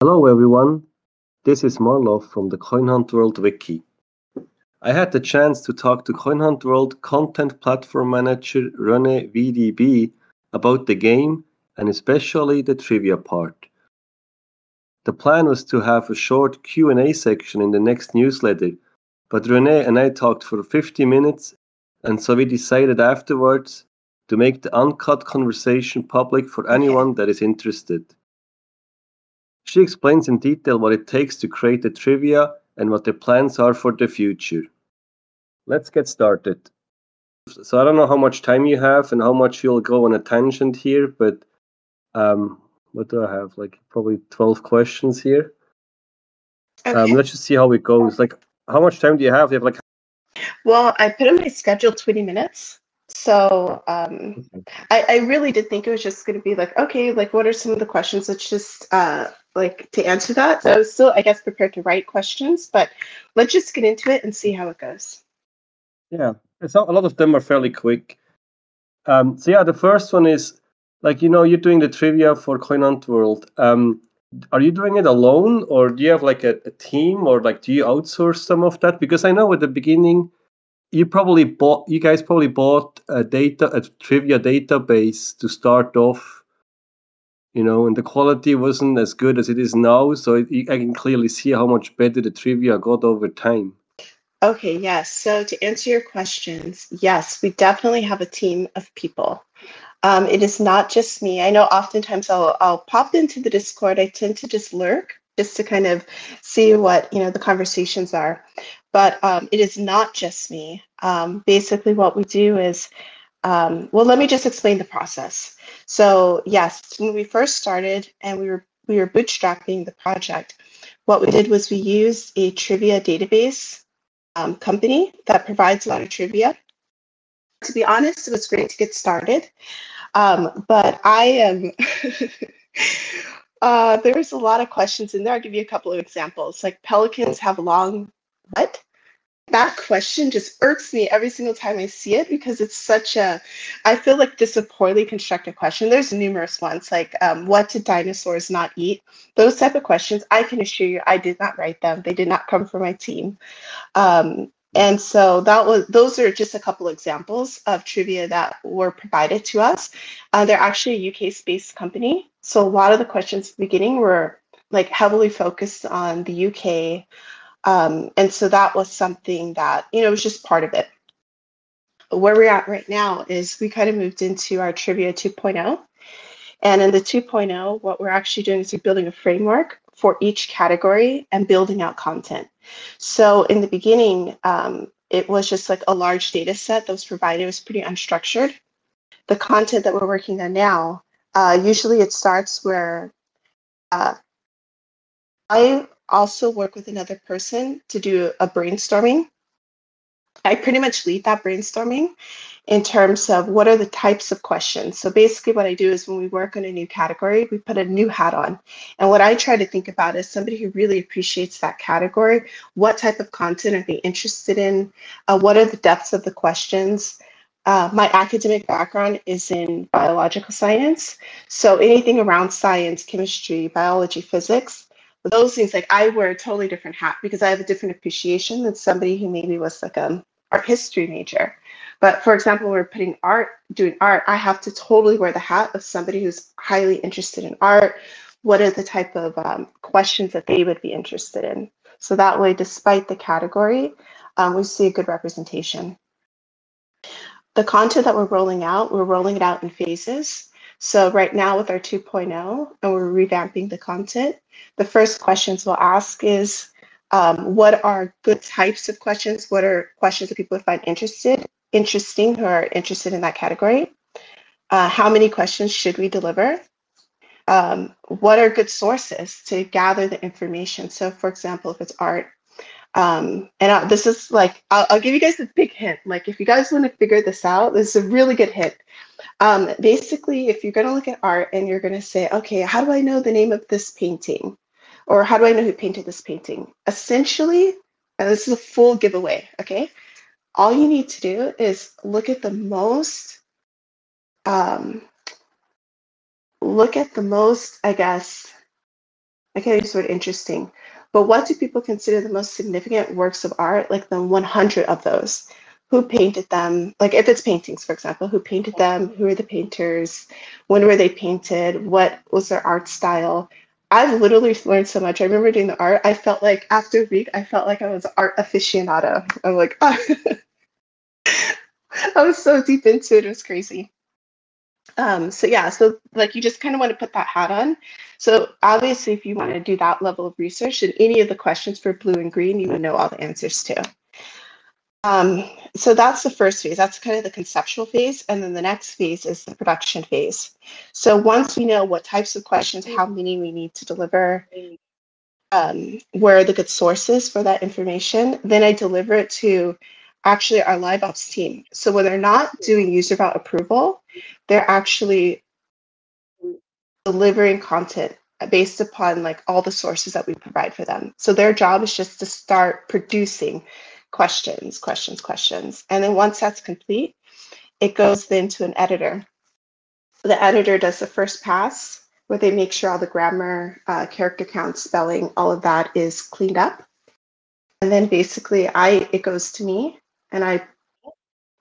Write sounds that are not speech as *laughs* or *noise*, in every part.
Hello everyone, this is Marlov from the Coin Hunt World Wiki. I had the chance to talk to Coin Hunt World content platform manager Renee VDB about the game and especially the trivia part. The plan was to have a short Q&A section in the next newsletter, but Renee and I talked for 50 minutes and so we decided afterwards to make the uncut conversation public for anyone that is interested. She explains in detail what it takes to create the trivia and what the plans are for the future. Let's get started. So I don't know how much time you have and how much you'll go on a tangent here, but um, what do I have? Like probably 12 questions here. Um, let's just see how it goes. Like, how much time do you have? You have like, Well, I put in my schedule 20 minutes. So um, I, I really did think it was just going to be like, okay, like what are some of the questions? Let's just uh, like to answer that. So I was still, I guess, prepared to write questions, but let's just get into it and see how it goes. yeah, it's not, a lot of them are fairly quick. Um, so yeah, the first one is like, you know, you're doing the trivia for Coin Hunt World. Um, are you doing it alone or do you have like a, a team or like do you outsource some of that? Because I know at the beginning, you probably bought, you guys probably bought a data, a trivia database to start off, you know, and the quality wasn't as good as it is now. So it, I can clearly see how much better the trivia got over time. Okay, yes. So to answer your questions, yes, we definitely have a team of people. Um, it is not just me. I know oftentimes I'll I'll pop into the Discord. I tend to just lurk just to kind of see what you know the conversations are. But um, it is not just me. Um, basically, what we do is, um, well, let me just explain the process. So yes, when we first started and we were we were bootstrapping the project, what we did was we used a trivia database um, company that provides a lot of trivia. To be honest, it was great to get started, um, but I am. *laughs* uh, there's a lot of questions in there. I'll give you a couple of examples. Like pelicans have long what? That question just irks me every single time I see it because it's such a. I feel like this is a poorly constructed question. There's numerous ones like um, what did dinosaurs not eat? Those type of questions. I can assure you, I did not write them. They did not come from my team. Um, and so that was those are just a couple examples of trivia that were provided to us. Uh, they're actually a UK based company. So a lot of the questions at the beginning were like heavily focused on the UK. Um, and so that was something that, you know, was just part of it. Where we're at right now is we kind of moved into our trivia 2.0. And in the 2.0, what we're actually doing is we're building a framework for each category and building out content. So in the beginning, um, it was just like a large data set that was provided. It was pretty unstructured. The content that we're working on now, uh, usually it starts where uh, I also work with another person to do a brainstorming. I pretty much lead that brainstorming in terms of what are the types of questions. So basically, what I do is when we work on a new category, we put a new hat on. And what I try to think about is somebody who really appreciates that category. What type of content are they interested in? Uh, what are the depths of the questions? Uh, my academic background is in biological science. So anything around science, chemistry, biology, physics, those things like I wear a totally different hat because I have a different appreciation than somebody who maybe was like a art history major. But for example, we're putting art, doing art, I have to totally wear the hat of somebody who's highly interested in art. What are the type of um, questions that they would be interested in? So that way, despite the category, um, we see a good representation. The content that we're rolling out, we're rolling it out in phases. So right now with our 2.0, and we're revamping the content, the first questions we'll ask is, um, what are good types of questions? What are questions that people would find interested, interesting, who are interested in that category? Uh, how many questions should we deliver? Um, what are good sources to gather the information? So, for example, if it's art, um, and uh, this is like, I'll, I'll give you guys a big hint. Like, if you guys want to figure this out, this is a really good hint. Um, basically, if you're going to look at art and you're going to say, okay, how do I know the name of this painting? Or how do I know who painted this painting? Essentially, and this is a full giveaway, okay? All you need to do is look at the most, um, look at the most, I guess, I can't use the word interesting, but what do people consider the most significant works of art? Like the 100 of those. Who painted them? Like if it's paintings, for example, who painted them? Who are the painters? When were they painted? What was their art style? I've literally learned so much. I remember doing the art. I felt like after a week, I felt like I was art aficionado. I'm like, oh. *laughs* I was so deep into it. It was crazy. Um, so yeah, so like you just kind of want to put that hat on. So obviously, if you want to do that level of research, and any of the questions for blue and green, you would know all the answers to. Um, so that's the first phase. That's kind of the conceptual phase, and then the next phase is the production phase. So once we know what types of questions, how many we need to deliver, um, where are the good sources for that information, then I deliver it to actually our live ops team. So when they're not doing user route approval, they're actually delivering content based upon like all the sources that we provide for them. So their job is just to start producing questions, questions, questions. And then once that's complete, it goes then to an editor. The editor does the first pass where they make sure all the grammar, uh, character count, spelling, all of that is cleaned up. And then basically I it goes to me and I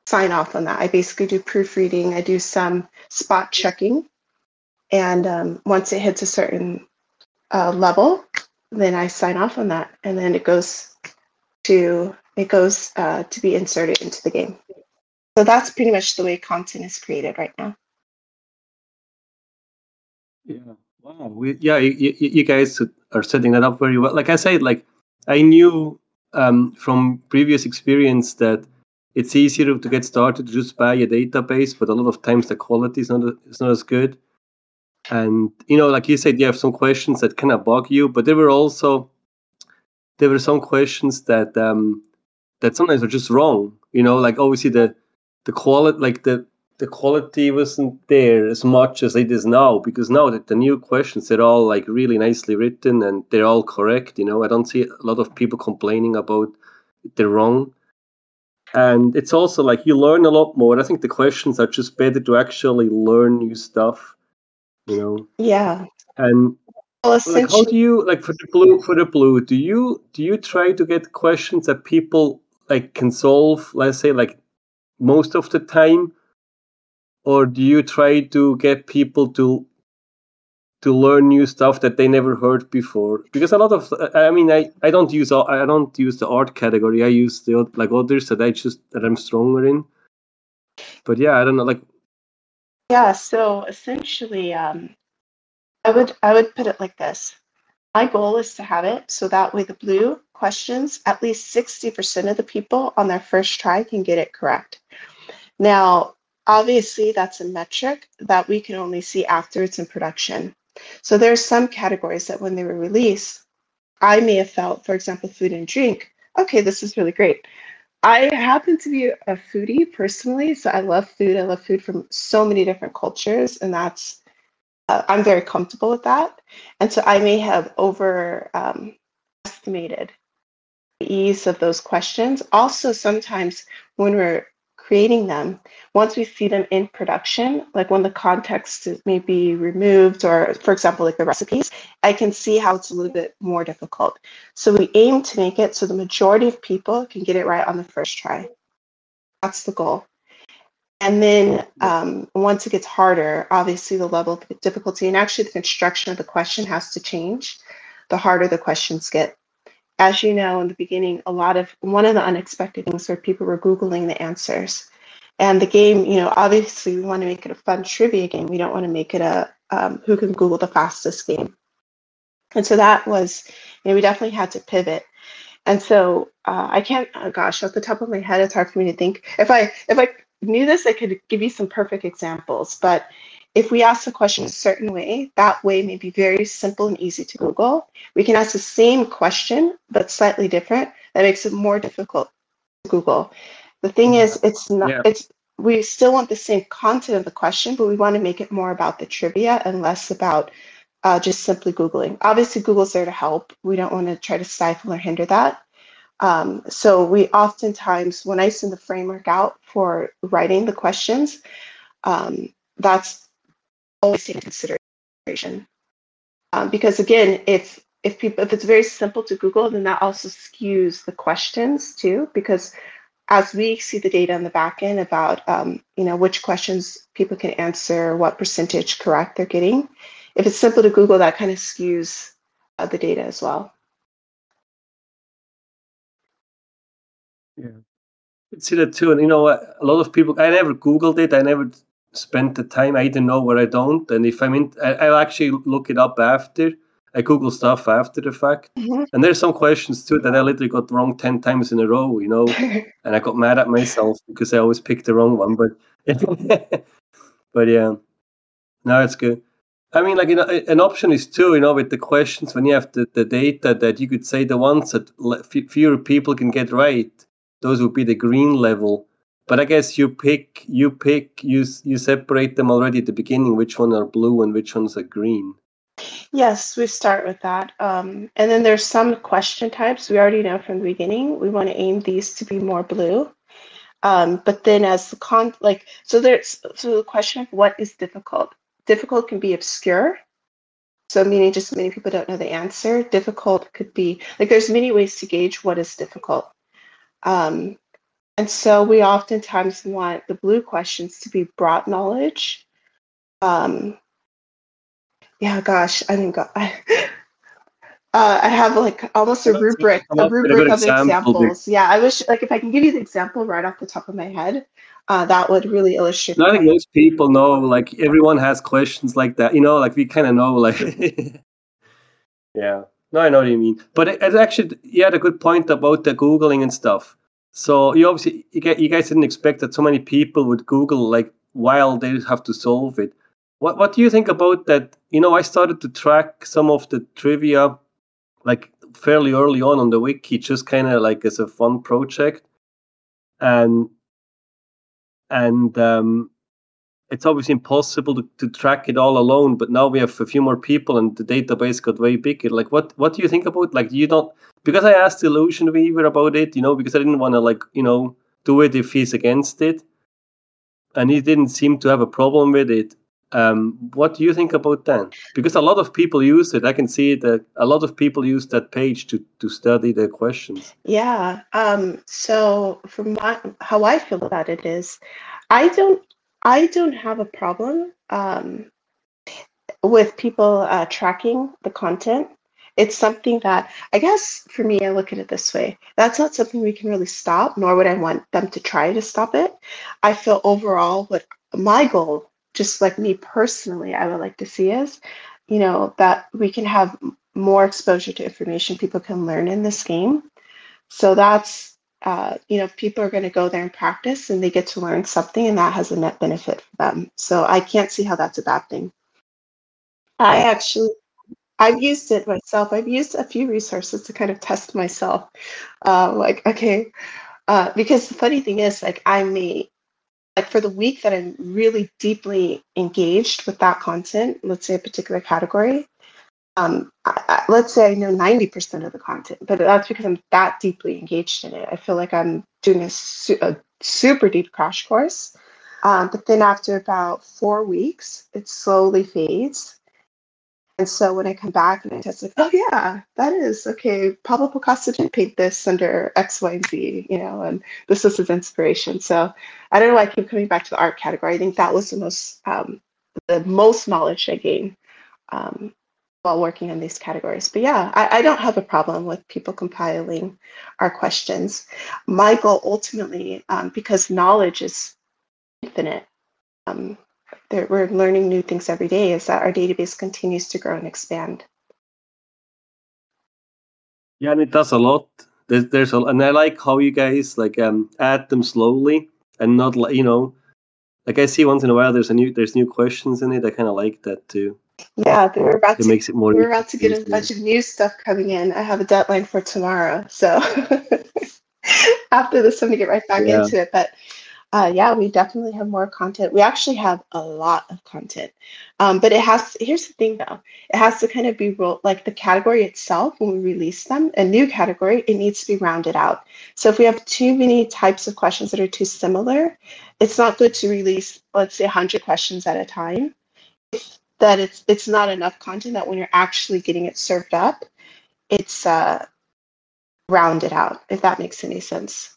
sign off on that. I basically do proofreading, I do some spot checking, and um, once it hits a certain uh, level, then I sign off on that, and then it goes to it goes uh, to be inserted into the game. So that's pretty much the way content is created right now. Yeah. Wow. We, yeah, you, you guys are setting that up very well. Like I said, like I knew um, from previous experience that it's easier to get started just by a database, but a lot of times the quality is not is not as good. And you know, like you said, you have some questions that kind of bug you, but there were also there were some questions that um, that sometimes are just wrong. You know, like obviously the the quality, like the the quality wasn't there as much as it is now because now that the new questions they're all like really nicely written and they're all correct you know? I don't see a lot of people complaining about they're wrong. And it's also like you learn a lot more i think the questions are just better to actually learn new stuff you know? Yeah. And well, like how do you like for the blue for the blue do you do you try to get questions that people like can solve let's say like most of the time or do you try to get people to to learn new stuff that they never heard before? Because a lot of i mean i i don't use i don't use the art category. I use the like others that i just that i'm stronger in. But yeah i don't know like yeah so essentially um i would i would put it like this. My goal is to have it so that way the blue questions at least 60% of the people on their first try can get it correct. Now Obviously, that's a metric that we can only see after it's in production. So there are some categories that when they were released, I may have felt, for example, food and drink, okay, this is really great. I happen to be a foodie personally, so I love food. I love food from so many different cultures, and that's uh, I'm very comfortable with that. And so I may have overestimated um, the ease of those questions. Also, sometimes when we're creating them, once we see them in production, like when the context may be removed, or for example, like the recipes, I can see how it's a little bit more difficult. So we aim to make it so the majority of people can get it right on the first try. That's the goal. And then um, once it gets harder, obviously the level of difficulty and actually the construction of the question has to change the harder the questions get as you know in the beginning, a lot of one of the unexpected things where people were Googling the answers. And the game, you know, obviously we want to make it a fun trivia game. We don't want to make it a um, who can Google the fastest game. And so that was, you know, we definitely had to pivot. And so uh, I can't, oh gosh, off the top of my head, it's hard for me to think. If I if I knew this, I could give you some perfect examples. But if we ask the question a certain way, that way may be very simple and easy to Google. We can ask the same question, but slightly different. That makes it more difficult to Google. The thing is, it's not, yeah. it's, we still want the same content of the question, but we want to make it more about the trivia and less about uh, just simply Googling. Obviously, Google's there to help. We don't want to try to stifle or hinder that. Um, so we oftentimes, when I send the framework out for writing the questions, um, that's always take consideration. Um, because again, if if people if it's very simple to Google, then that also skews the questions too, because as we see the data in the back end about um, you know which questions people can answer, what percentage correct they're getting, if it's simple to Google, that kind of skews uh, the data as well. Yeah, I see that too. And you know, a lot of people. I never Googled it. I never spent the time. I either know where I don't. And if I'm in, I, I'll actually look it up after. I Google stuff after the fact. Mm-hmm. And there's some questions too that I literally got wrong 10 times in a row, you know, *laughs* and I got mad at myself because I always picked the wrong one. But, *laughs* but yeah, no, it's good. I mean, like, you know, an option is too, you know, with the questions when you have the, the data that you could say the ones that fewer people can get right, those would be the green level. But I guess you pick, you pick, you you separate them already at the beginning, which ones are blue and which ones are green. Yes, we start with that. Um, and then there's some question types we already know from the beginning. We want to aim these to be more blue. Um, but then as the con like so there's so the question of what is difficult. Difficult can be obscure. So meaning just many people don't know the answer. Difficult could be like there's many ways to gauge what is difficult. Um, and so we oftentimes want the blue questions to be broad knowledge. Um, yeah, gosh, I think *laughs* I, uh, I have like almost a rubric, a rubric of examples. Yeah, I wish like if I can give you the example right off the top of my head, uh, that would really illustrate. I think most people know, like everyone has questions like that. You know, like we kind of know, like *laughs* yeah. No, I know what you mean. But it, it actually, you had a good point about the googling and stuff. So you obviously you, get, you guys didn't expect that so many people would Google like while they have to solve it. What what do you think about that? You know, I started to track some of the trivia like fairly early on on the wiki, just kind of like as a fun project, and and um, it's obviously impossible to, to track it all alone. But now we have a few more people, and the database got way bigger. Like, what what do you think about? Like, you don't because I asked Illusion Weaver about it, you know, because I didn't want to like you know do it if he's against it, and he didn't seem to have a problem with it. Um, what do you think about that? Because a lot of people use it. I can see that a lot of people use that page to to study their questions. Yeah. Um, so from my, how I feel about it is, I don't I don't have a problem um, with people uh, tracking the content. It's something that I guess for me, I look at it this way. That's not something we can really stop, nor would I want them to try to stop it. I feel overall what my goal just like me personally, I would like to see is, you know, that we can have more exposure to information people can learn in this game. So that's, uh, you know, people are going to go there and practice and they get to learn something and that has a net benefit for them. So I can't see how that's a bad thing. I actually, I've used it myself. I've used a few resources to kind of test myself. Uh, like, okay, uh, because the funny thing is, like, I'm a like for the week that I'm really deeply engaged with that content, let's say a particular category, um, I, I, let's say I know 90% of the content, but that's because I'm that deeply engaged in it. I feel like I'm doing a, su- a super deep crash course. Um, but then after about four weeks, it slowly fades and so when I come back and I test, like, oh yeah, that is okay. Pablo Picasso didn't paint this under X, Y, and Z, you know, and this was his inspiration. So I don't know why I keep coming back to the art category. I think that was the most um, the most knowledge I gained um, while working in these categories. But yeah, I, I don't have a problem with people compiling our questions. My goal ultimately, um, because knowledge is infinite, um, we're learning new things every day is that our database continues to grow and expand. Yeah, and it does a lot. There's, there's a, and I like how you guys like um add them slowly and not you know, like I see once in a while there's a new there's new questions in it. I kind of like that too. Yeah, we're about it to, makes it more. We're about to get a bunch of new stuff coming in. I have a deadline for tomorrow, so *laughs* after this, I'm gonna get right back yeah. into it. But uh, yeah, we definitely have more content. We actually have a lot of content, um, but it has. Here's the thing, though: it has to kind of be rolled like the category itself. When we release them, a new category, it needs to be rounded out. So if we have too many types of questions that are too similar, it's not good to release, let's say, 100 questions at a time. If that it's it's not enough content that when you're actually getting it served up, it's uh, rounded out. If that makes any sense.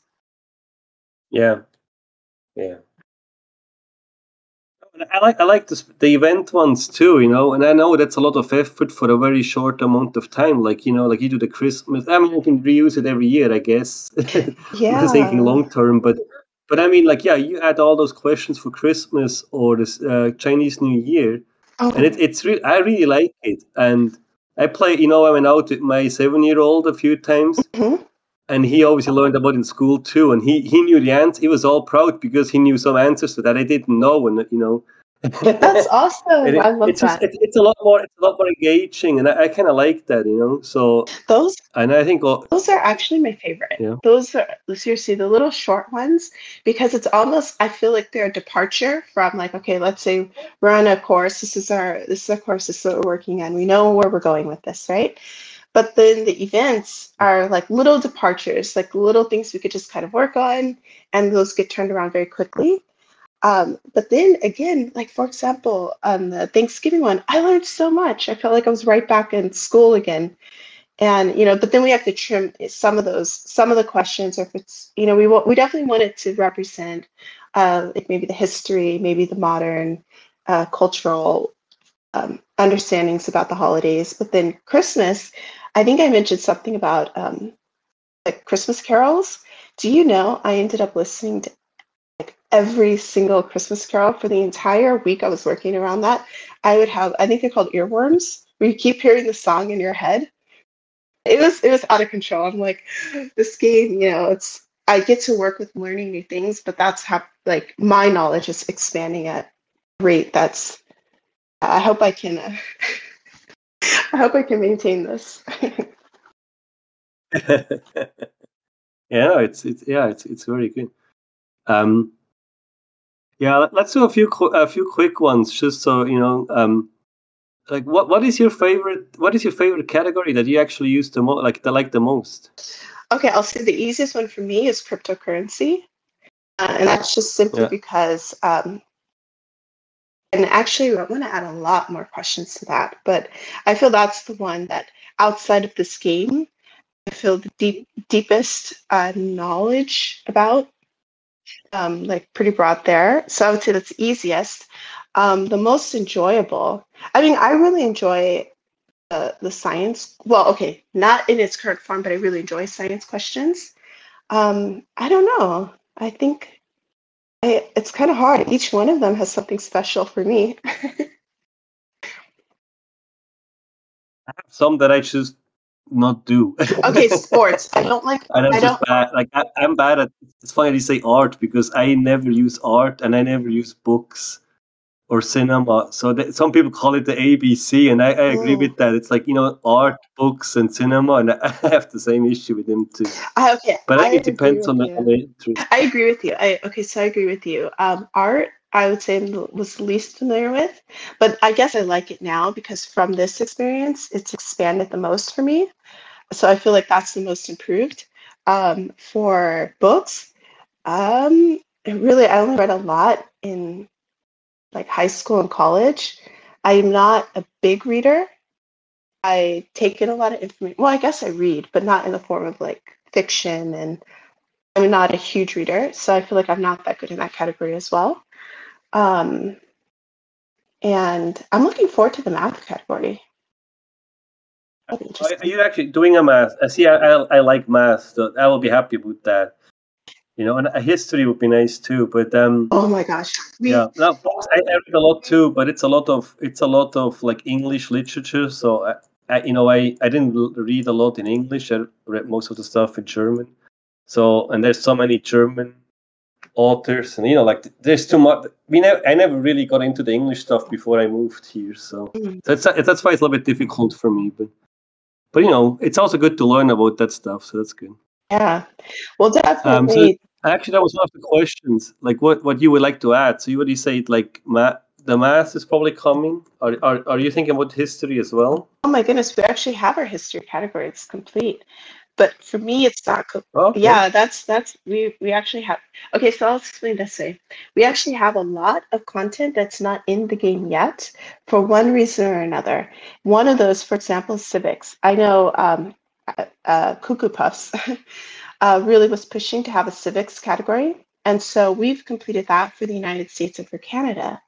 Yeah, yeah. I like I like the the event ones too, you know, and I know that's a lot of effort for a very short amount of time. Like you know, like you do the Christmas. I mean, you can reuse it every year, I guess. *laughs* Yeah. thinking long term, but but I mean, like yeah, you add all those questions for Christmas or this uh, Chinese New Year, Oh, and it, it's re- I really like it, and I play. You know, I went out with my seven year old a few times, mhm. and he obviously learned about it in school too, and he he knew the answer. He was all proud because he knew some answers to that I didn't know, and you know. That's *laughs* awesome. It- I love it's just that. it, it's a lot more it's a lot more engaging, and I, I kind of like that, you know. So Those and I think all, those are actually my favorite. Yeah. Those are seriously the little short ones because it's almost I feel like they're a departure from like okay, let's say we're on a course. This is our this is a course. This is what we're working on. We know where we're going with this, right? But then the events are like little departures, like little things we could just kind of work on, and those get turned around very quickly. Um, but then again, like for example, on the Thanksgiving one, I learned so much. I felt like I was right back in school again. And you know, but then we have to trim some of those, some of the questions, or if it's, you know, we we definitely want it to represent, uh, like maybe the history, maybe the modern, uh, cultural um, understandings about the holidays. But then Christmas, I think I mentioned something about um, like Christmas carols. Do you know I ended up listening to every single Christmas carol for the entire week I was working around that. I would have, I think they're called earworms, where you keep hearing the song in your head. It was it was out of control. I'm like, *gasps* this game, you know, it's I get to work with learning new things, but that's how like my knowledge is expanding at rate that's I hope I can uh, *laughs* I hope I can maintain this. *laughs* yeah, it's it's yeah, it's it's very good. Um, yeah, let- let's do a few qu- a few quick ones, just so you know. Um, like what what is your favorite? What is your favorite category that you actually use the most? Like the like the most? Okay, I'll say the easiest one for me is cryptocurrency. Uh, and that's just simply Yeah. because, um, and actually, I want to add a lot more questions to that, but I feel that's the one that outside of this game, I feel the deep, deepest uh, knowledge about, um, like pretty broad there. So I would say that's easiest. Um, the most enjoyable, I mean, I really enjoy the, the science. Well, okay, not in its current form, but I really enjoy science questions. Um, I don't know. I think I, it's kind of hard. Each one of them has something special for me. *laughs* I have some that I just not do. okay, *laughs* sports. I don't like. And I'm I just bad. Like I, I'm bad at. It's funny you say art because I never use art and I never use books or cinema. So that, some people call it the ABC, and I, I agree Mm. with that. It's like you know art, books, and cinema, and *laughs* I have the same issue with them too. I, okay, But I it depends on the, on the. I agree with you. I okay, so I agree with you. Um, art, I would say was least familiar with, but I guess I like it now because from this experience, it's expanded the most for me. So I feel like that's the most improved. Um, for books, um, really, I only read a lot in like high school and college. I'm not a big reader. I take in a lot of information. Well, I guess I read, but not in the form of like fiction and I'm not a huge reader, so I feel like I'm not that good in that category as well. Um, and I'm looking forward to the math category. Are are you actually doing a math? I see. I, I, I like math, so I will be happy with that. You know, and a history would be nice too. But um, Oh my gosh. We, yeah, no, I, I read a lot too, but it's a lot of it's a lot of like English literature. So I, I you know, I I didn't read a lot in English. I read most of the stuff in German. So and there's so many German authors, and you know, like there's too much. We never, I never really got into the English stuff before I moved here. So Mm. so it's, that's why it's a little bit difficult for me. But but you know, it's also good to learn about that stuff. So that's good. yeah. Well, Um, so definitely. Actually, that was one of the questions. Like, what what you would like to add? So you already said like math. The math is probably coming. Are, are are you thinking about history as well? Oh my goodness, we actually have our history category. It's complete. But for me, it's not. Co- Okay. yeah, that's that's we we actually have. Okay, so I'll explain this way. We actually have a lot of content that's not in the game yet for one reason or another. One of those, for example, civics. I know um, uh, Cuckoo Puffs, *laughs* uh, really was pushing to have a civics category. And so we've completed that for the United States and for Canada.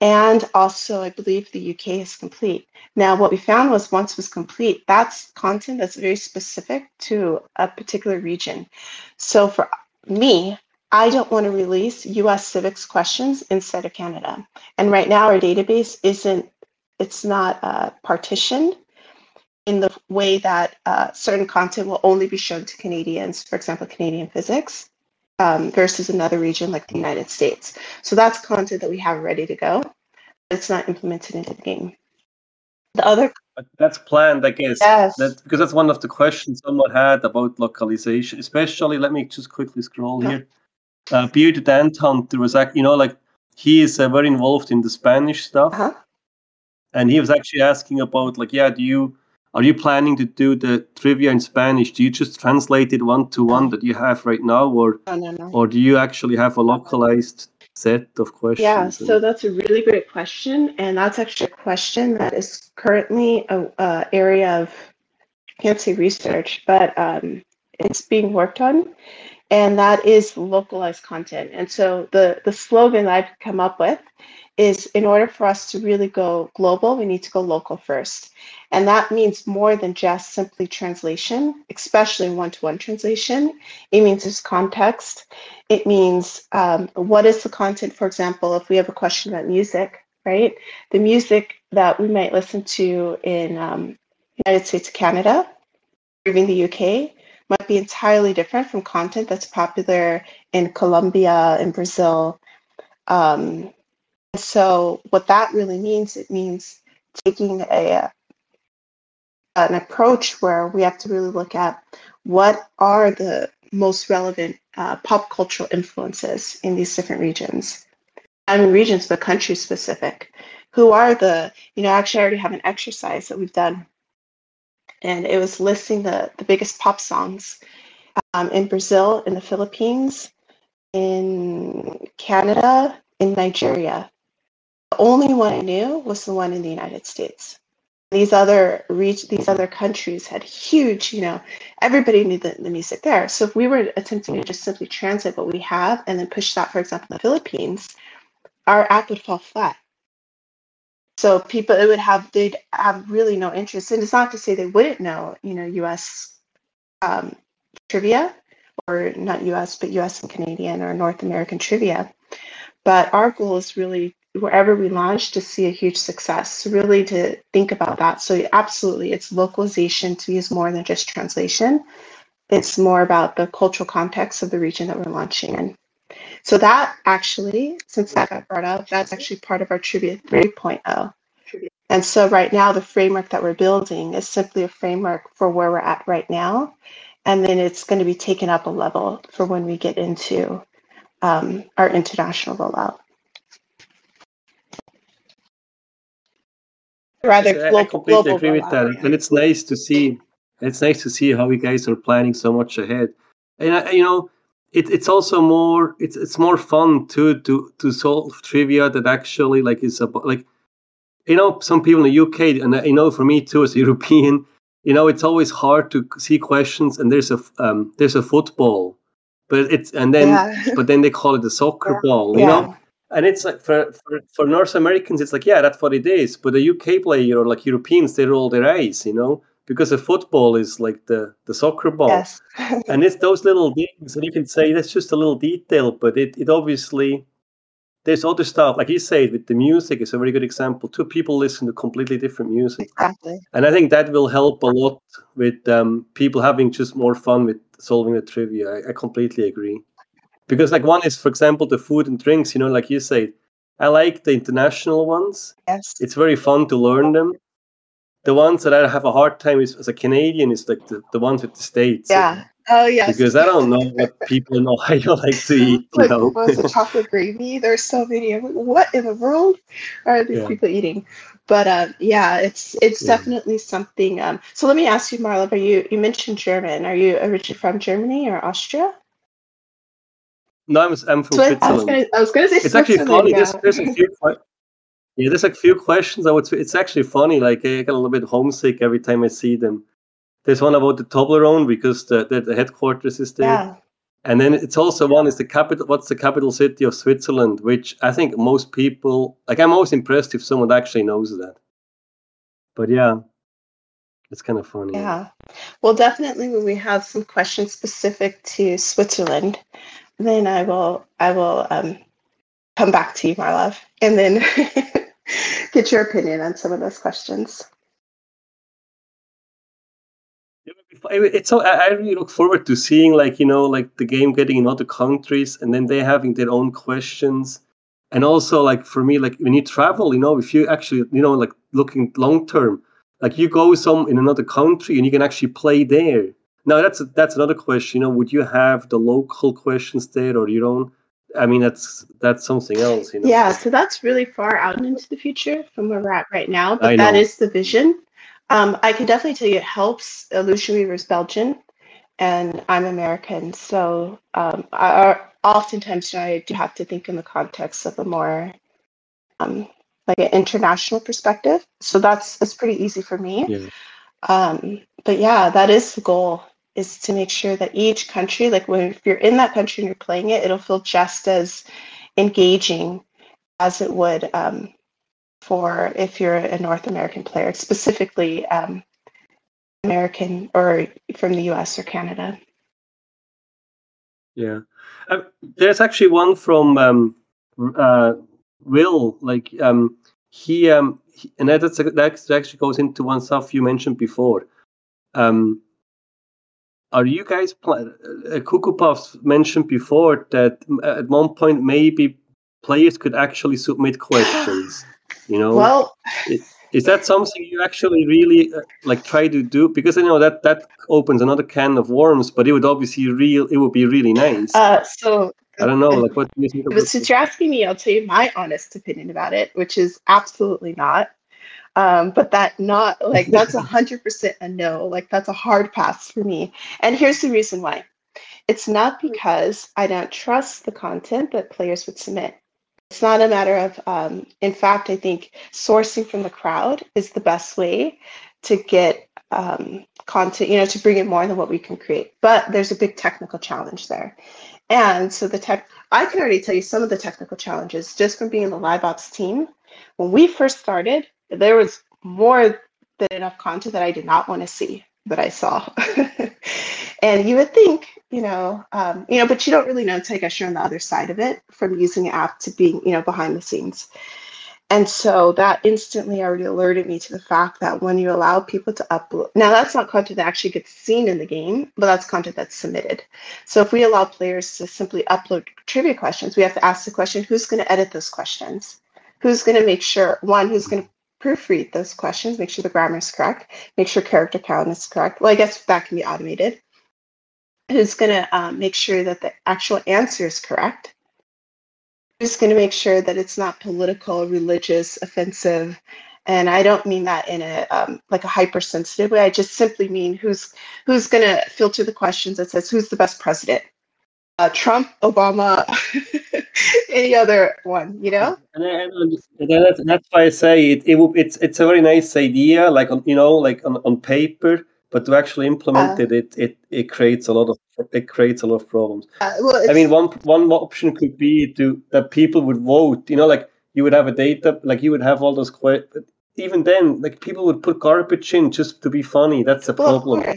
And also, I believe the UK is complete. Now, what we found was once was complete, that's content that's very specific to a particular region. So for me, I don't want to release US civics questions instead of Canada. And right now, our database isn't, it's not uh, partitioned in the way that uh, certain content will only be shown to Canadians, for example, Canadian civics um, versus another region like the United States. So that's content that we have ready to go. It's not implemented into the game. The other But that's planned, I guess. Yes. That, because that's one of the questions someone had about localization, especially. Let me just quickly scroll Yeah. here. Uh, Bearded Ant Hunter was you know, like he is uh, very involved in the Spanish stuff, uh-huh. and he was actually asking about, like, yeah, do you are you planning to do the trivia in Spanish? Do you just translate it one to one that you have right now, or no, no, no. or do you actually have a localized set of questions? Yeah, so that's a really great question, and that's actually a question that is currently a, a area of I can't say research, but um, it's being worked on, and that is localized content. And so the the slogan I've come up with is in order for us to really go global, we need to go local first. And that means more than just simply translation, especially one to one translation. It means there's context. It means um, what is the content, for example, if we have a question about music, right? The music that we might listen to in um, United States, Canada, or even the UK, might be entirely different from content that's popular in Colombia and Brazil. Um, so what that really means, it means taking a an approach where we have to really look at what are the most relevant uh, pop cultural influences in these different regions. I mean regions, but country specific. Who are the, you know, actually I already have an exercise that we've done. And it was listing the, the biggest pop songs um, in Brazil, in the Philippines, in Canada, in Nigeria. The only one I knew was the one in the United States. These other reach, these other countries had huge, you know, everybody knew the, the music there. So if we were attempting to just simply translate what we have and then push that, for example, in the Philippines, our app would fall flat. So people, it would have, they'd have really no interest. And it's not to say they wouldn't know, you know, U.S. Um, trivia, or not U.S. but U.S. and Canadian or North American trivia. But our goal is really wherever we launch to see a huge success. Really to think about that. So absolutely, it's localization to use more than just translation. It's more about the cultural context of the region that we're launching in. So that actually, since that got brought up, that's actually part of our Trivia 3.0. And so right now, the framework that we're building is simply a framework for where we're at right now. And then it's going to be taken up a level for when we get into um, our international rollout. Rather, I- I completely global agree with that, and it's nice to see. It's nice to see how you guys are planning so much ahead, and you know, it, it's also more. It's it's more fun too to to solve trivia that actually like is about like, you know, some people in the UK, and you know for me too as a *laughs* European, you know, it's always hard to see questions, and there's a um there's a football, but it's and then Yeah. *laughs* but then they call it the soccer ball, you know. And it's like for, for, for North Americans, it's like, yeah, that's what it is. But the UK player or like Europeans, they roll their eyes, you know, because the football is like the, the soccer ball. Yes. *laughs* And it's those little things, and you can say that's just a little detail, but it, it obviously, there's other stuff. Like you said, with the music, is a very good example. Two people listen to completely different music. exactly. And I think that will help a lot with um, people having just more fun with solving the trivia. I, I completely agree. Because, like, one is, for example, the food and drinks, you know, like you said, I like the international ones. Yes. It's very fun to learn them. The ones that I have a hard time is, as a Canadian is like the, the ones with the States. Yeah. Oh yes. Because I don't know what people in Ohio *laughs* like to eat, you like know. was the chocolate gravy? There's so many. I'm like, what in the world are these Yeah. people eating? But uh, yeah, it's it's Yeah. definitely something. Um, so let me ask you, Marla. Are you you mentioned German? Are you originally from Germany or Austria? no, I'm, I'm from So I, I was Switzerland. I was gonna say it's actually funny. yeah. There's, there's a few. Yeah, there's a few questions. I would. say It's actually funny. Like I get a little bit homesick every time I see them. there's one about the Toblerone because the, the, the headquarters is there. Yeah. And then it's also one is the capital. What's the capital city of Switzerland? Which I think most people like. I'm always impressed if someone actually knows that. But yeah, it's kind of funny. Yeah. Well, definitely when we have some questions specific to Switzerland, then I will I will um, come back to you, Marlov, and then *laughs* get your opinion on some of those questions. it's so I really look forward to seeing like you know like the game getting in other countries and then they having their own questions. And also like for me like when you travel you know if you actually you know like looking long term like you go some in another country and you can actually play there. Now that's that's another question you know would you have the local questions there or your own i mean that's that's something else you know yeah so that's really far out into the future from where we're at right now but that is the vision um, I can definitely tell you it helps. Illusion Weaver is Belgian, and I'm American, so um, I, oftentimes I do have to think in the context of a more um, like an international perspective. So that's it's pretty easy for me. Yeah. Um, but yeah, that is the goal is to make sure that each country, like when if you're in that country and you're playing it, it'll feel just as engaging as it would um, for if you're a North American player, specifically um, American or from the US or Canada. Yeah. Uh, there's actually one from um, uh, Will, like um, he, um, he, and that's, that actually goes into one stuff you mentioned before. Um, are you guys, pl- uh, Cuckoo Puffs mentioned before that at one point maybe players could actually submit questions. You know, well, is that something you actually really uh, like try to do? Because I know that that opens another can of worms, but it would obviously real it would be really nice. Uh, so I don't know, like what do you think? But since you're asking me, I'll tell you my honest opinion about it, which is absolutely not. Um, but that not like *laughs* that's a hundred percent a no. Like that's a hard pass for me. And here's the reason why. It's not because I don't trust the content that players would submit. It's not a matter of, um, in fact, I think sourcing from the crowd is the best way to get um, content, you know, to bring in more than what we can create. But there's a big technical challenge there. And so the tech, I can already tell you some of the technical challenges just from being in the live ops team. When we first started, there was more than enough content that I did not want to see that I saw. *laughs* and you would think you know, um, you know, but you don't really know until I guess you get on the other side of it from using an app to being, you know, behind the scenes. And so that instantly already alerted me to the fact that when you allow people to upload, now that's not content that actually gets seen in the game, but that's content that's submitted. So if we allow players to simply upload trivia questions, we have to ask the question who's going to edit those questions? Who's going to make sure, one, who's going to proofread those questions, make sure the grammar is correct, make sure character count is correct. Well, I guess that can be automated who's going to um, make sure that the actual answer is correct, who's going to make sure that it's not political, religious, offensive. And I don't mean that in a um, like a hypersensitive way. I just simply mean who's who's going to filter the questions that says who's the best president, uh, Trump, Obama, *laughs* *laughs* any other one, you know. And, and, and that's, that's why I say it. it will, it's it's a very nice idea, like on you know, like on, on paper but to actually implement uh, it, it, it, it creates a lot of it creates a lot of problems. Uh, well, I mean, one one option could be to that people would vote. You know, like you would have a data, like you would have all those. Even then, like people would put garbage in just to be funny. That's a problem. Well,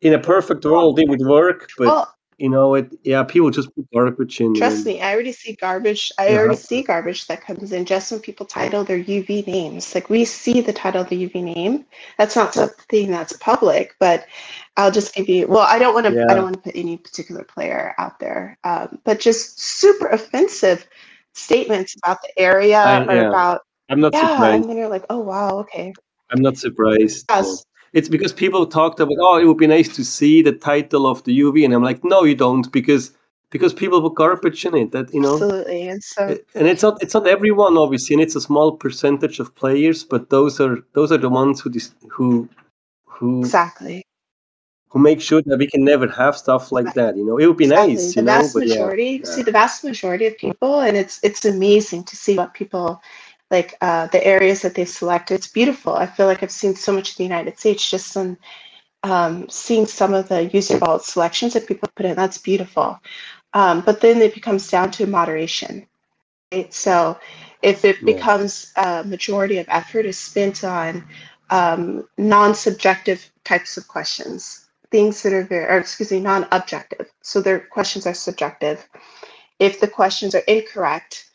in a perfect world, it would work, but well, you know it yeah people just put garbage in trust me i already see garbage i yeah. already see garbage that comes in just when people title their uv names. Like we see the title of the uv name. That's not something that's public but i'll just give you well i don't want to yeah. i don't want to put any particular player out there um, but just super offensive statements about the area I, or yeah. about i'm not yeah, surprised. and then you're like oh wow okay. I'm not surprised. Yes it's because people talked about oh it would be nice to see the title of the UV and I'm like no you don't because because people put garbage in it that you know absolutely and so and it's not it's not everyone obviously and it's a small percentage of players but those are those are the ones who dis, who who exactly who make sure that we can never have stuff like that you know it would be exactly. nice the vast know, majority yeah. see the vast majority of people and it's it's amazing to see what people like uh, the areas that they selected. It's beautiful. I feel like I've seen so much of the United States just on um, seeing some of the user vault selections that people put in. That's beautiful. Um, but then it becomes down to moderation. Right? So if it yeah. becomes a majority of effort is spent on um, non-subjective types of questions, things that are very, or excuse me, non-objective. So their questions are subjective. If the questions are incorrect,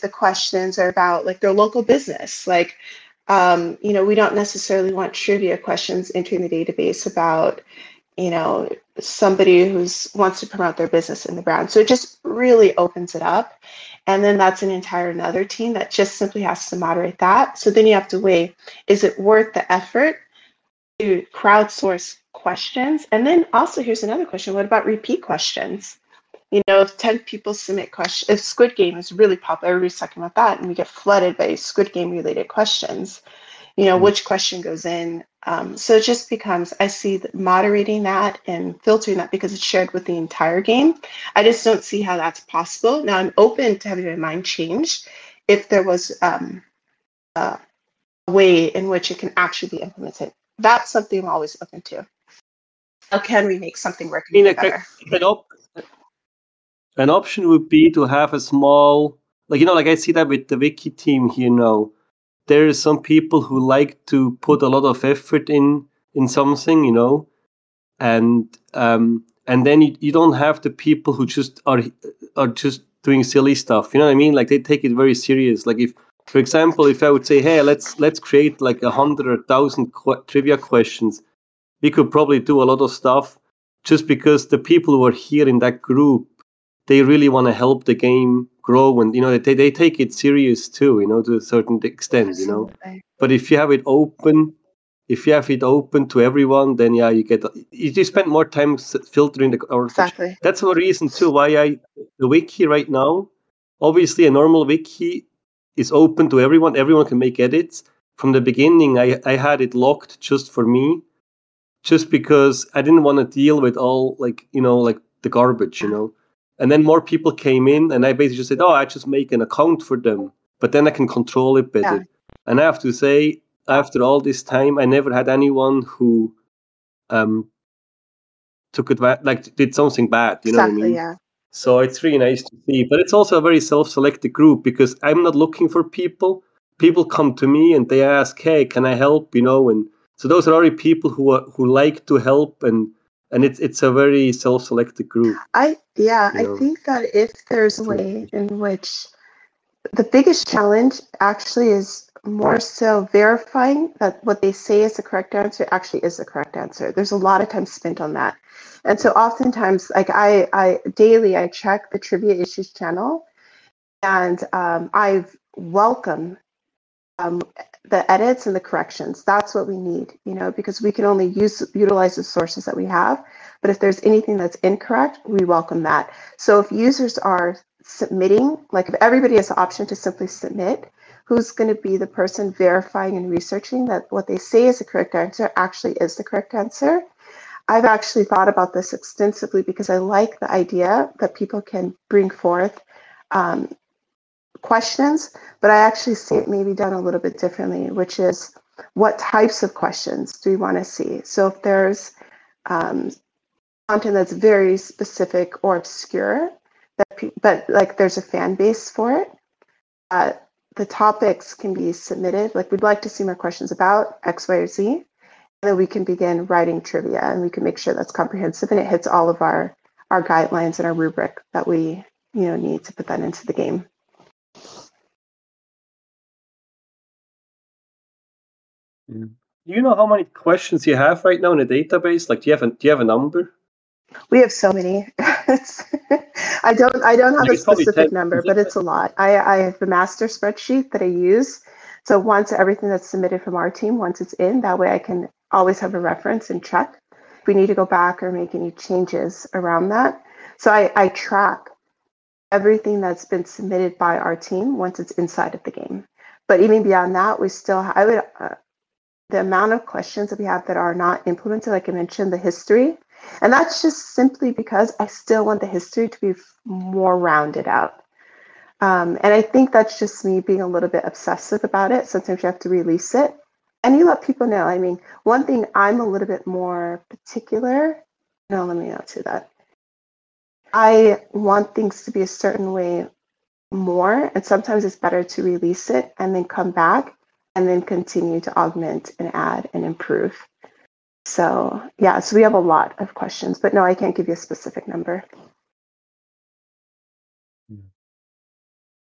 the questions are about like their local business, like um, you know, we don't necessarily want trivia questions entering the database about, you know, somebody who's wants to promote their business in the brand. So it just really opens it up. And then that's an entire another team that just simply has to moderate that. So then you have to weigh, is it worth the effort to crowdsource questions? And then also here's another question. What about repeat questions? You know, if 10 people submit questions, if Squid Game is really popular, everybody's talking about that, and we get flooded by Squid Game related questions, you know, mm-hmm. which question goes in. Um, so it just becomes, I see that moderating that and filtering that because it's shared with the entire game. I just don't see how that's possible. Now I'm open to having my mind changed if there was um, a way in which it can actually be implemented. That's something I'm always open to. How can we make something work I mean, better? An option would be to have a small, like you know, like I see that with the wiki team here now. There are some people who like to put a lot of effort in in something, you know, and um, and then you, you don't have the people who just are are just doing silly stuff. You know what I mean? Like they take it very serious. Like if, for example, if I would say, hey, let's let's create like a hundred or thousand qu- trivia questions, we could probably do a lot of stuff just because the people who are here in that group they really want to help the game grow and you know they, they take it serious too you know to a certain extent you know. But if you have it open if you have it open to everyone then yeah you get you spend more time filtering the or exactly. That's the reason too why i the wiki right now obviously a normal wiki is open to everyone everyone can make edits. From the beginning i i had it locked just for me just because i didn't want to deal with all like you know like the garbage you know and then more people came in, and I basically just said, "Oh, I just make an account for them, but then I can control it better." Yeah. And I have to say, after all this time, I never had anyone who um, took advantage, like did something bad. You exactly, know what I mean? Yeah. So it's really nice to see, but it's also a very self-selected group because I'm not looking for people. People come to me and they ask, "Hey, can I help?" You know, and so those are already people who are, who like to help and and it's it's a very self-selected group. I yeah, I know? think that if there's a way in which the biggest challenge actually is more so verifying that what they say is the correct answer actually is the correct answer. There's a lot of time spent on that. And so oftentimes, like I, I daily, I check the trivia issues channel and um, I welcome um, the edits and the corrections. That's what we need, you know, because we can only use utilize the sources that we have. But if there's anything that's incorrect, we welcome that. So if users are submitting, like if everybody has the option to simply submit, who's going to be the person verifying and researching that what they say is the correct answer actually is the correct answer? I've actually thought about this extensively because I like the idea that people can bring forth um, questions, but I actually see it maybe done a little bit differently, which is what types of questions do we want to see? So if there's um, content that's very specific or obscure, that but like there's a fan base for it, uh, the topics can be submitted. Like we'd like to see more questions about X, Y, or Z, and then we can begin writing trivia, and we can make sure that's comprehensive and it hits all of our our guidelines and our rubric that we you know need to put that into the game. Do you know how many questions you have right now in the database? Like, do you have a do you have a number? We have so many. *laughs* I don't I don't have a specific number, but it's a lot. I, I have the master spreadsheet that I use. So once everything that's submitted from our team, once it's in, that way I can always have a reference and check if we need to go back or make any changes around that. So I, I track everything that's been submitted by our team once it's inside of the game. But even beyond that, we still I would uh, the amount of questions that we have that are not implemented, like I mentioned, the history. And that's just simply because I still want the history to be more rounded out. Um, and I think that's just me being a little bit obsessive about it. Sometimes you have to release it and you let people know. I mean, one thing I'm a little bit more particular. No, let me not say that. I want things to be a certain way more, and sometimes it's better to release it and then come back and then continue to augment and add and improve. So, yeah, so we have a lot of questions, but no, I can't give you a specific number.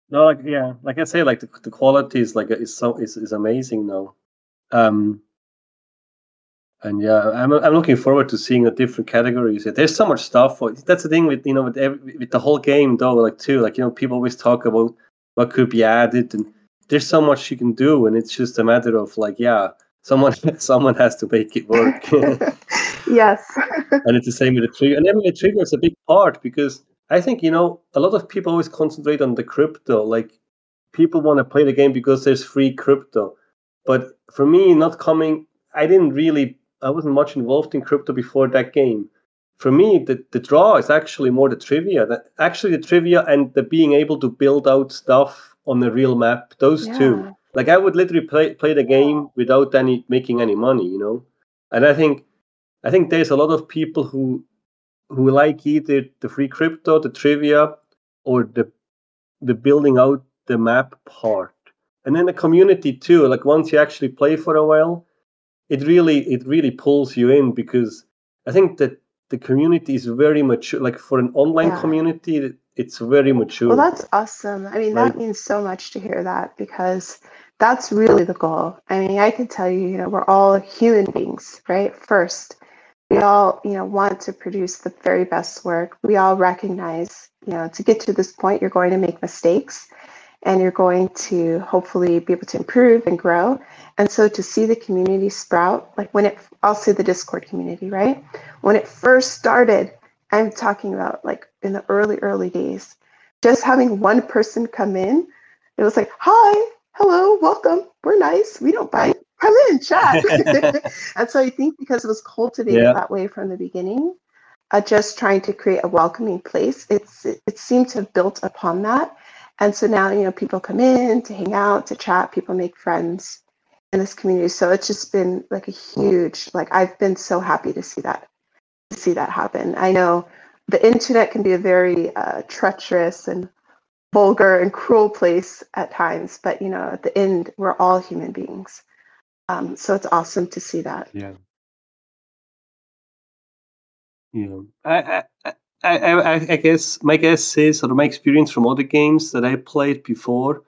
No, like yeah, like I say, like the, the quality is like is so is, is amazing now. Um, and yeah, I'm I'm looking forward to seeing the different categories. There's so much stuff. For, That's the thing with you know with every, with the whole game though. Like too, like you know, people always talk about what could be added, and there's so much you can do, and it's just a matter of like yeah, someone *laughs* someone has to make it work. *laughs* yes. *laughs* and it's the same with the trivia, and then the trivia is a big part because I think you know a lot of people always concentrate on the crypto. Like people want to play the game because there's free crypto, but for me, not coming, I didn't really I wasn't much involved in crypto before that game. For me, the, the draw is actually more the trivia. That actually the trivia and the being able to build out stuff on the real map. Those yeah. two. Like I would literally play play the game without any making any money, you know. And I think I think there's a lot of people who who like either the free crypto, the trivia, or the the building out the map part. And then the community too. Like once you actually play for a while, it really it really pulls you in because I think that the community is very mature. Like for an online yeah. community, it's very mature. Well, that's awesome. I mean, that means so much to hear that because that's really the goal. I mean, I can tell you, you know, we're all human beings, right? First, we all, you know, want to produce the very best work. We all recognize, you know, to get to this point, you're going to make mistakes and you're going to hopefully be able to improve and grow. And so to see the community sprout, like when it, I'll say the Discord community, right? When it first started, I'm talking about like in the early, early days, just having one person come in, it was like, hi, hello, welcome. We're nice. We don't bite. Come in, chat. *laughs* *laughs* and so I think because it was cultivated yeah. that way from the beginning, uh, just trying to create a welcoming place, it's it, it seemed to have built upon that. And so now, you know, people come in to hang out, to chat, people make friends in this community. So it's just been like a huge, like I've been so happy to see that, to see that happen. I know the internet can be a very uh, treacherous and vulgar and cruel place at times, but you know, at the end, we're all human beings. Um, so it's awesome to see that. Yeah. Yeah. I, I, I, I, guess my guess is, or my experience from other games that I played before,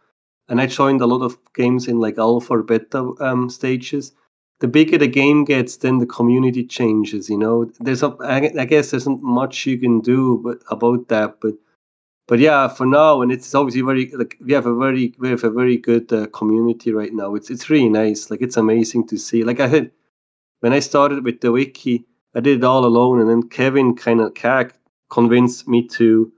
and I joined a lot of games in like alpha or beta um, stages. The bigger the game gets, then the community changes. You know, there's a, I, I guess there's not much you can do but about that, but but yeah, for now, and it's obviously very like we have a very we have a very good uh, community right now. It's it's really nice. Like it's amazing to see. Like I said, when I started with the wiki, I did it all alone, and then Kevin kind of convinced me to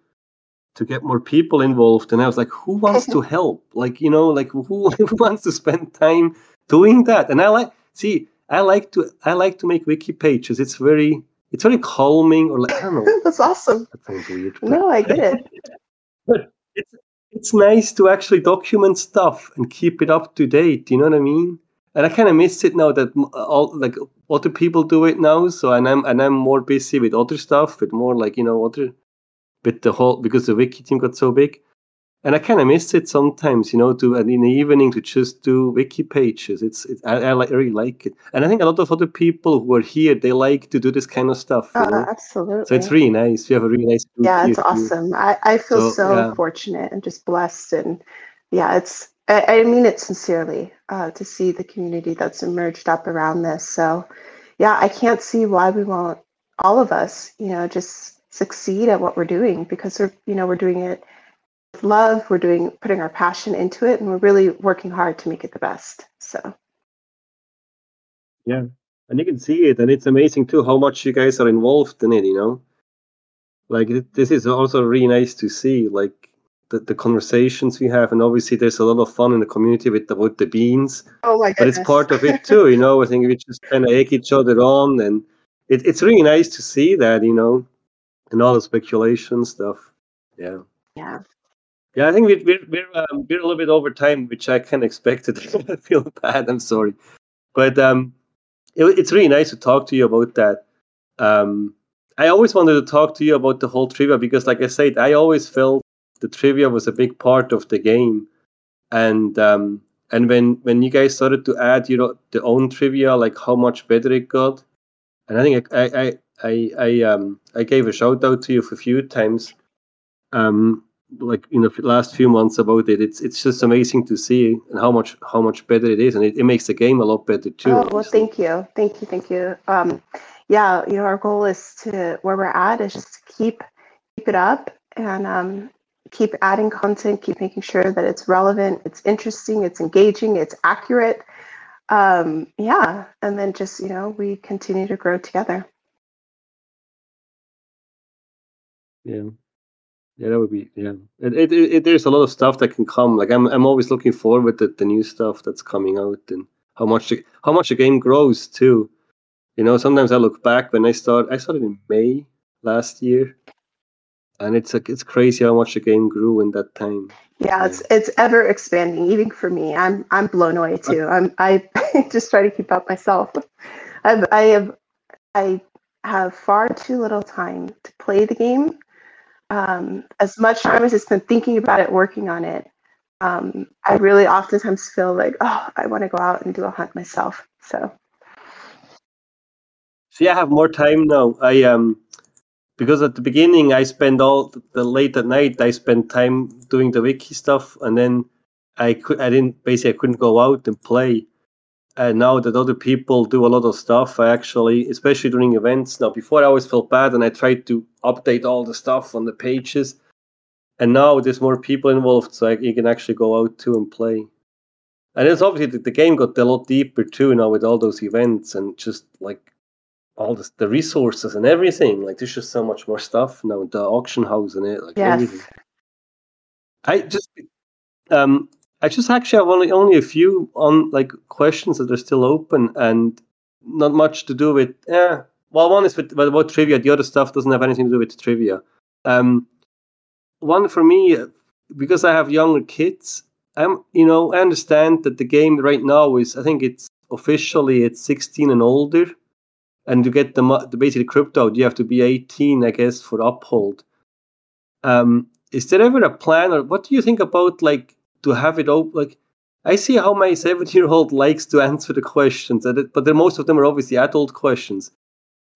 to get more people involved and i was like who wants to *laughs* help like you know like who, *laughs* who wants to spend time doing that and i like see i like to i like to make wiki pages. It's very it's very calming or like i don't know. *laughs* That's awesome. That sounds weird. No i get it. But it's it's nice to actually document stuff and keep it up to date you know what i mean? And i kind of miss it now that all like other people do it now so and i'm and i'm more busy with other stuff with more like you know other with the whole because the wiki team got so big and i kind of miss it sometimes you know to and in the evening to just do wiki pages. It's, it's I, I, like, I really like it. And i think a lot of other people who are here they like to do this kind of stuff uh, absolutely so it's really nice. You have a really nice yeah it's awesome. I, I feel so, so yeah. fortunate and just blessed and yeah it's I, I mean it sincerely uh, to see the community that's emerged up around this. So, yeah, I can't see why we won't all of us, you know, just succeed at what we're doing because we're, you know, we're doing it love. We're doing putting our passion into it, and we're really working hard to make it the best. So, yeah, and you can see it, and it's amazing too how much you guys are involved in it. You know, like this is also really nice to see. Like the, the conversations we have and obviously there's a lot of fun in the community with about the beans oh my goodness. but it's part of it too you *laughs* know i think we just kind of egg each other on and it, it's really nice to see that you know and all the speculation stuff yeah yeah yeah i think we're we're we're, um, we're a little bit over time which i kind of expected. *laughs* I feel bad i'm sorry. But um, it, it's really nice to talk to you about that. Um, I always wanted to talk to you about the whole trivia because, like I said, I always felt the trivia was a big part of the game, and um, and when when you guys started to add you know the own trivia, like how much better it got, and I think I I I I, um I gave a shout out to you a few times, um like in the last few months about it. It's it's just amazing to see and how much how much better it is, and it, it makes the game a lot better too. Oh well, thank you, thank you, thank you. Um, yeah, you know, our goal is to where we're at is just to keep keep it up and um, keep adding content, keep making sure that it's relevant, it's interesting, it's engaging, it's accurate. Um, yeah, and then just you know we continue to grow together. Yeah. Yeah, that would be yeah. It, it, it, there's a lot of stuff that can come. Like I'm I'm always looking forward to the new stuff that's coming out and how much the, how much the game grows too. You know, sometimes I look back when I start. I started in May last year, and it's like it's crazy how much the game grew in that time. Yeah, it's it's ever expanding. Even for me, I'm I'm blown away too. I'm I *laughs* just try to keep up myself. I've I have I have far too little time to play the game. Um, as much time as I spent thinking about it, working on it, um, I really oftentimes feel like, oh, I want to go out and do a hunt myself. So See, I have more time now. I um because at the beginning I spend all the late at night. I spend time doing the wiki stuff, and then I could I didn't basically I couldn't go out and play. And now that other people do a lot of stuff, I actually, especially during events. Now, before I always felt bad, and I tried to update all the stuff on the pages. And now there's more people involved, so I, you can actually go out too and play. And it's obviously the, the game got a lot deeper too now with all those events and just like all the, the resources and everything. Like there's just so much more stuff now. The auction house and it, like yes. everything. I just um I just actually have only only a few on like questions that are still open and not much to do with yeah. Well, one is with, about trivia. The other stuff doesn't have anything to do with trivia. Um, one for me because I have younger kids. I'm you know I understand that the game right now is I think it's officially it's 16 and older and to get the, the basically crypto you have to be 18, I guess, for Uphold. Um, is there ever a plan, or what do you think about like to have it open? Like, I see how my seven-year-old likes to answer the questions, but then most of them are obviously adult questions.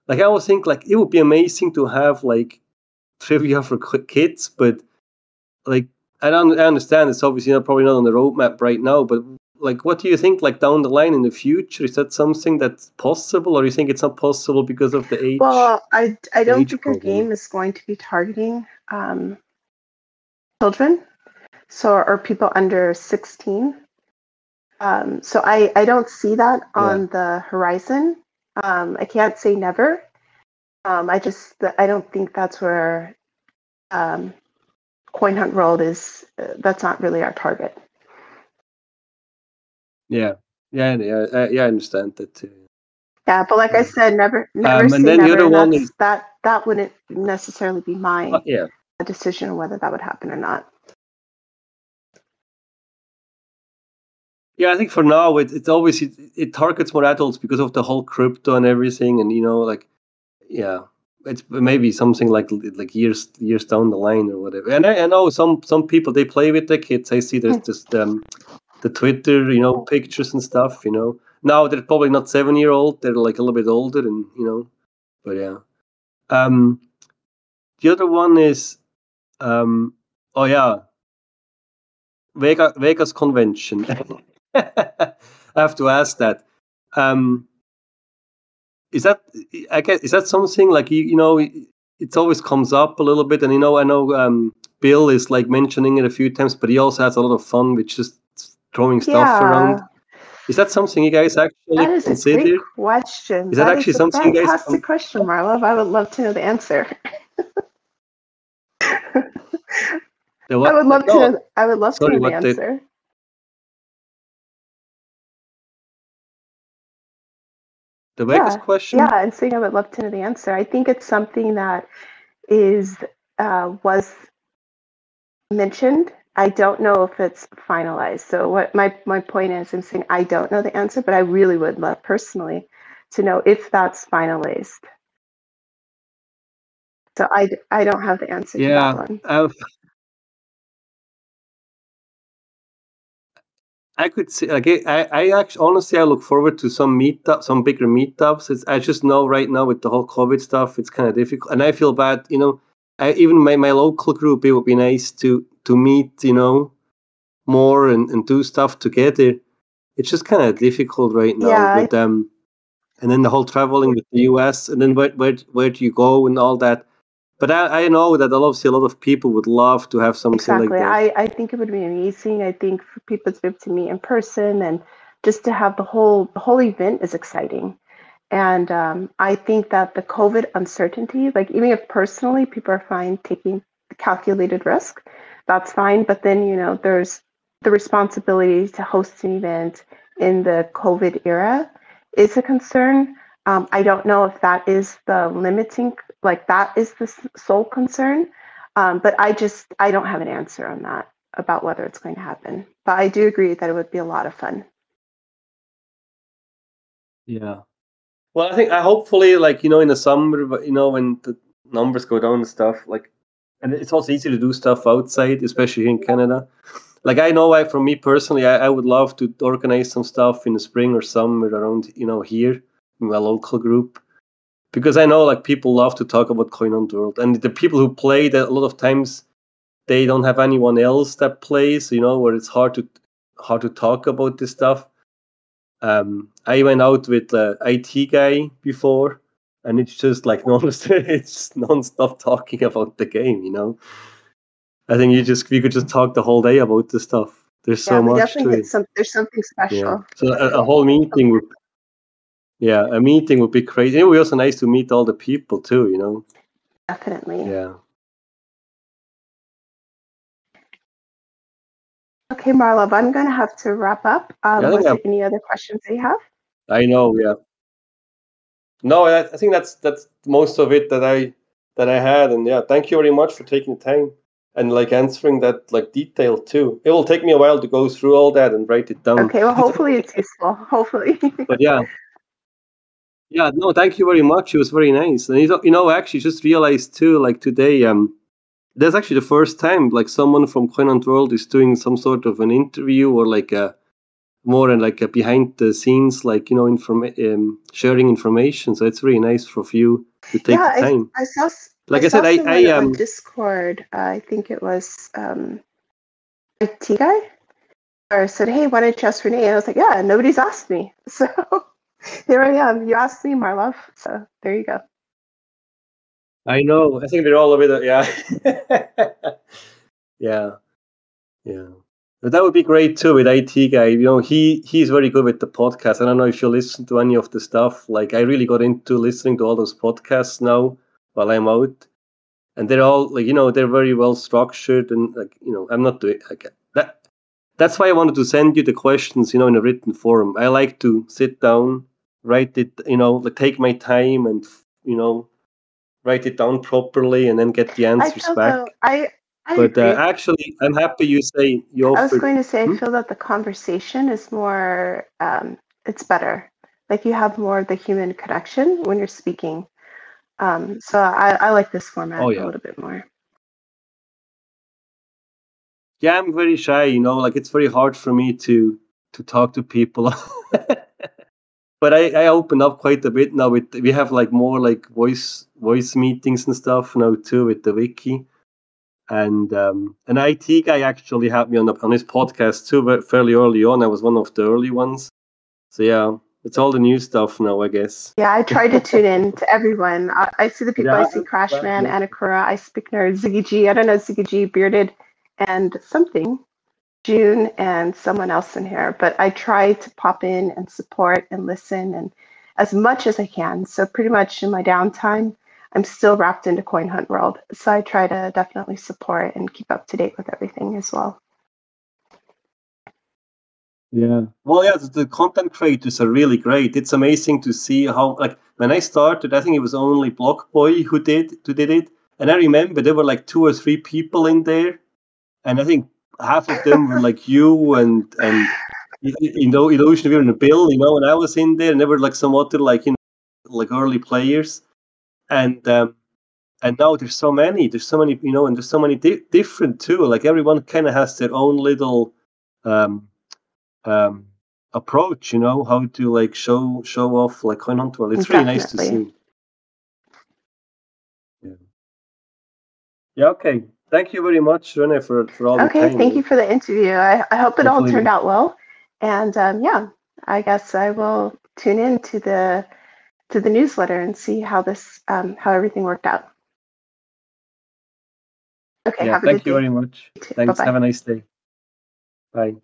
Like, I always think like it would be amazing to have like trivia for kids, but like I don't I understand it's obviously not probably not on the roadmap right now, but like what do you think like down the line in the future is that something that's possible or you think it's not possible because of the age well i i don't think problem? our game is going to be targeting um, children so are people under 16 um, so i i don't see that on yeah. the horizon um, i can't say never um, i just i don't think that's where um, Coin Hunt World is uh, that's not really our target yeah, yeah, yeah, uh, yeah. I understand that too. Yeah, but like I said, never, never um, say never. The is, that that wouldn't necessarily be my uh, yeah. decision whether that would happen or not. Yeah, I think for now it, it's always it, it targets more adults because of the whole crypto and everything, and you know, like yeah, it's maybe something like like years years down the line or whatever. And I, I know some some people they play with their kids. I see there's just um the Twitter, you know, pictures and stuff, you know. Now they're probably not seven year old, they're like a little bit older and you know, but yeah. Um the other one is um oh yeah. Vega Vegas convention. *laughs* *laughs* I have to ask that. Um is that I guess is that something like you you know it always comes up a little bit and you know I know um Bill is like mentioning it a few times, but he also has a lot of fun with just throwing stuff yeah. around. Is that something you guys actually that is consider? A great question. Is that, that actually is something you guys? Fantastic question, Marlov. I would love to know the answer. *laughs* I would love no. to. Know, I would love Sorry, to know the answer. The... The Vegas yeah, question? Yeah, I'm saying I would love to know the answer. I think it's something that is uh, was mentioned I don't know if it's finalized. So what my my point is, I'm saying I don't know the answer, but I really would love personally to know if that's finalized. So I I don't have the answer to that Yeah, one. I could see. Like, I, I actually honestly, I look forward to some meetup, some bigger meetups. It's, I just know right now with the whole COVID stuff, it's kind of difficult, and I feel bad. You know, I, even my, my local group, it would be nice to to meet. You know, more and, and do stuff together. It's just kind of difficult right now Yeah, with um, and then the whole traveling with the US, and then where where where do you go and all that. But I, I know that obviously a lot of people would love to have something Exactly. like that. I, I think it would be amazing. I think for people to be able to meet in person and just to have the whole the whole event is exciting. And um, I think that the COVID uncertainty, like even if personally people are fine taking calculated risk, that's fine. But then you know there's the responsibility to host an event in the COVID era is a concern. Um, I don't know if that is the limiting, like that is the sole concern. Um, but I just I don't have an answer on that about whether it's going to happen. But I do agree that it would be a lot of fun. Yeah. Well, I think I hopefully like you know in the summer, you know when the numbers go down and stuff like, and it's also easy to do stuff outside, especially here in Canada. Like I know, I for me personally, I, I would love to organize some stuff in the spring or summer around you know here in my local group, because I know like people love to talk about Coin Hunt World, and the people who play that a lot of times they don't have anyone else that plays, you know, where it's hard to hard to talk about this stuff. Um, I went out with the IT guy before, and it's just like *laughs* non *laughs* it's non-stop talking about the game. You know, I think you just you could just talk the whole day about this stuff. There's so yeah, we much definitely to it. some. There's something special. Yeah. So a, a whole meeting would, yeah, a meeting would be crazy. It would be also nice to meet all the people too. You know. Definitely. Yeah. Okay, Marlov, I'm going to have to wrap up. Um, Yeah, was there any other questions that you have? I know. Yeah. No, I, I think that's that's most of it that I that I had, and yeah, thank you very much for taking the time and like answering that like detail too. It will take me a while to go through all that and write it down. Okay, well, *laughs* hopefully it's useful. Hopefully. but yeah, yeah, no, thank you very much. It was very nice, and you know, I actually just realized too, like today, um, that's actually the first time like someone from Coin Hunt World is doing some sort of an interview or like a more and like a behind the scenes, like you know, inform um, sharing information. So it's really nice for you to take yeah, the time. I, I saw. Like I, saw said, I, I on um, Discord. Uh, I think it was um, IT guy, or said, "Hey, why don't you ask Renee?" And I was like, "Yeah, nobody's asked me." *laughs* So here I am. You asked me, Marlov. So there you go. I know. I think they're all a bit. Yeah, *laughs* yeah, yeah. But that would be great too with IT guy. You know, he he's very good with the podcast. I don't know if you listen to any of the stuff. Like, I really got into listening to all those podcasts now while I'm out, and they're all like, you know, they're very well structured and like, you know, I'm not doing like that. That's why I wanted to send you the questions, you know, in a written form. I like to sit down, write it, you know, like take my time and you know write it down properly and then get the I answers feel back. though. I I But uh, actually, I'm happy you say you I was going to say, Hmm? I feel that the conversation is more, um, it's better. Like you have more of the human connection when you're speaking. Um, so I, I like this format Oh, a little bit more. Yeah, I'm very shy. You know, like it's very hard for me to to talk to people. *laughs* but I, I open up quite a bit now. With we have like more like voice voice meetings and stuff now too with the wiki. And um, an IT guy actually had me on the, on his podcast too, but fairly early on. I was one of the early ones. So yeah, it's all the new stuff now, I guess. Yeah, I try to tune in to everyone. I, I see the people I see Crashman, yeah. Anakura, I speak nerd, Ziggy G. I don't know Ziggy G, Bearded, and something, June, and someone else in here. But I try to pop in and support and listen and as much as I can. So pretty much in my downtime, I'm still wrapped into Coin Hunt World. So I try to definitely support and keep up to date with everything as well. Yeah. Well, yeah, the, content creators are really great. It's amazing to see how, like, when I started, I think it was only Blockboy who did who did it, and I remember there were like two or three people in there, and I think half of them were like you and and you, you know Illusion of and Bill, you know, and I was in there, and they were like some other like you know like early players, and um, and now there's so many, there's so many, you know, and there's so many di- different too. Like everyone kind of has their own little um, um, approach, you know, how to like show show off like World. It's really nice to see. Yeah. Yeah. Okay. Thank you very much, Renee, for for all Okay, the. Okay, thank you for the interview. I, I hope it all turned out well. And um, yeah, I guess I will tune in to the to the newsletter and see how this um, how everything worked out. Okay, Yeah. have a Thank you day. very much. Thanks. Bye-bye. Have a nice day. Bye.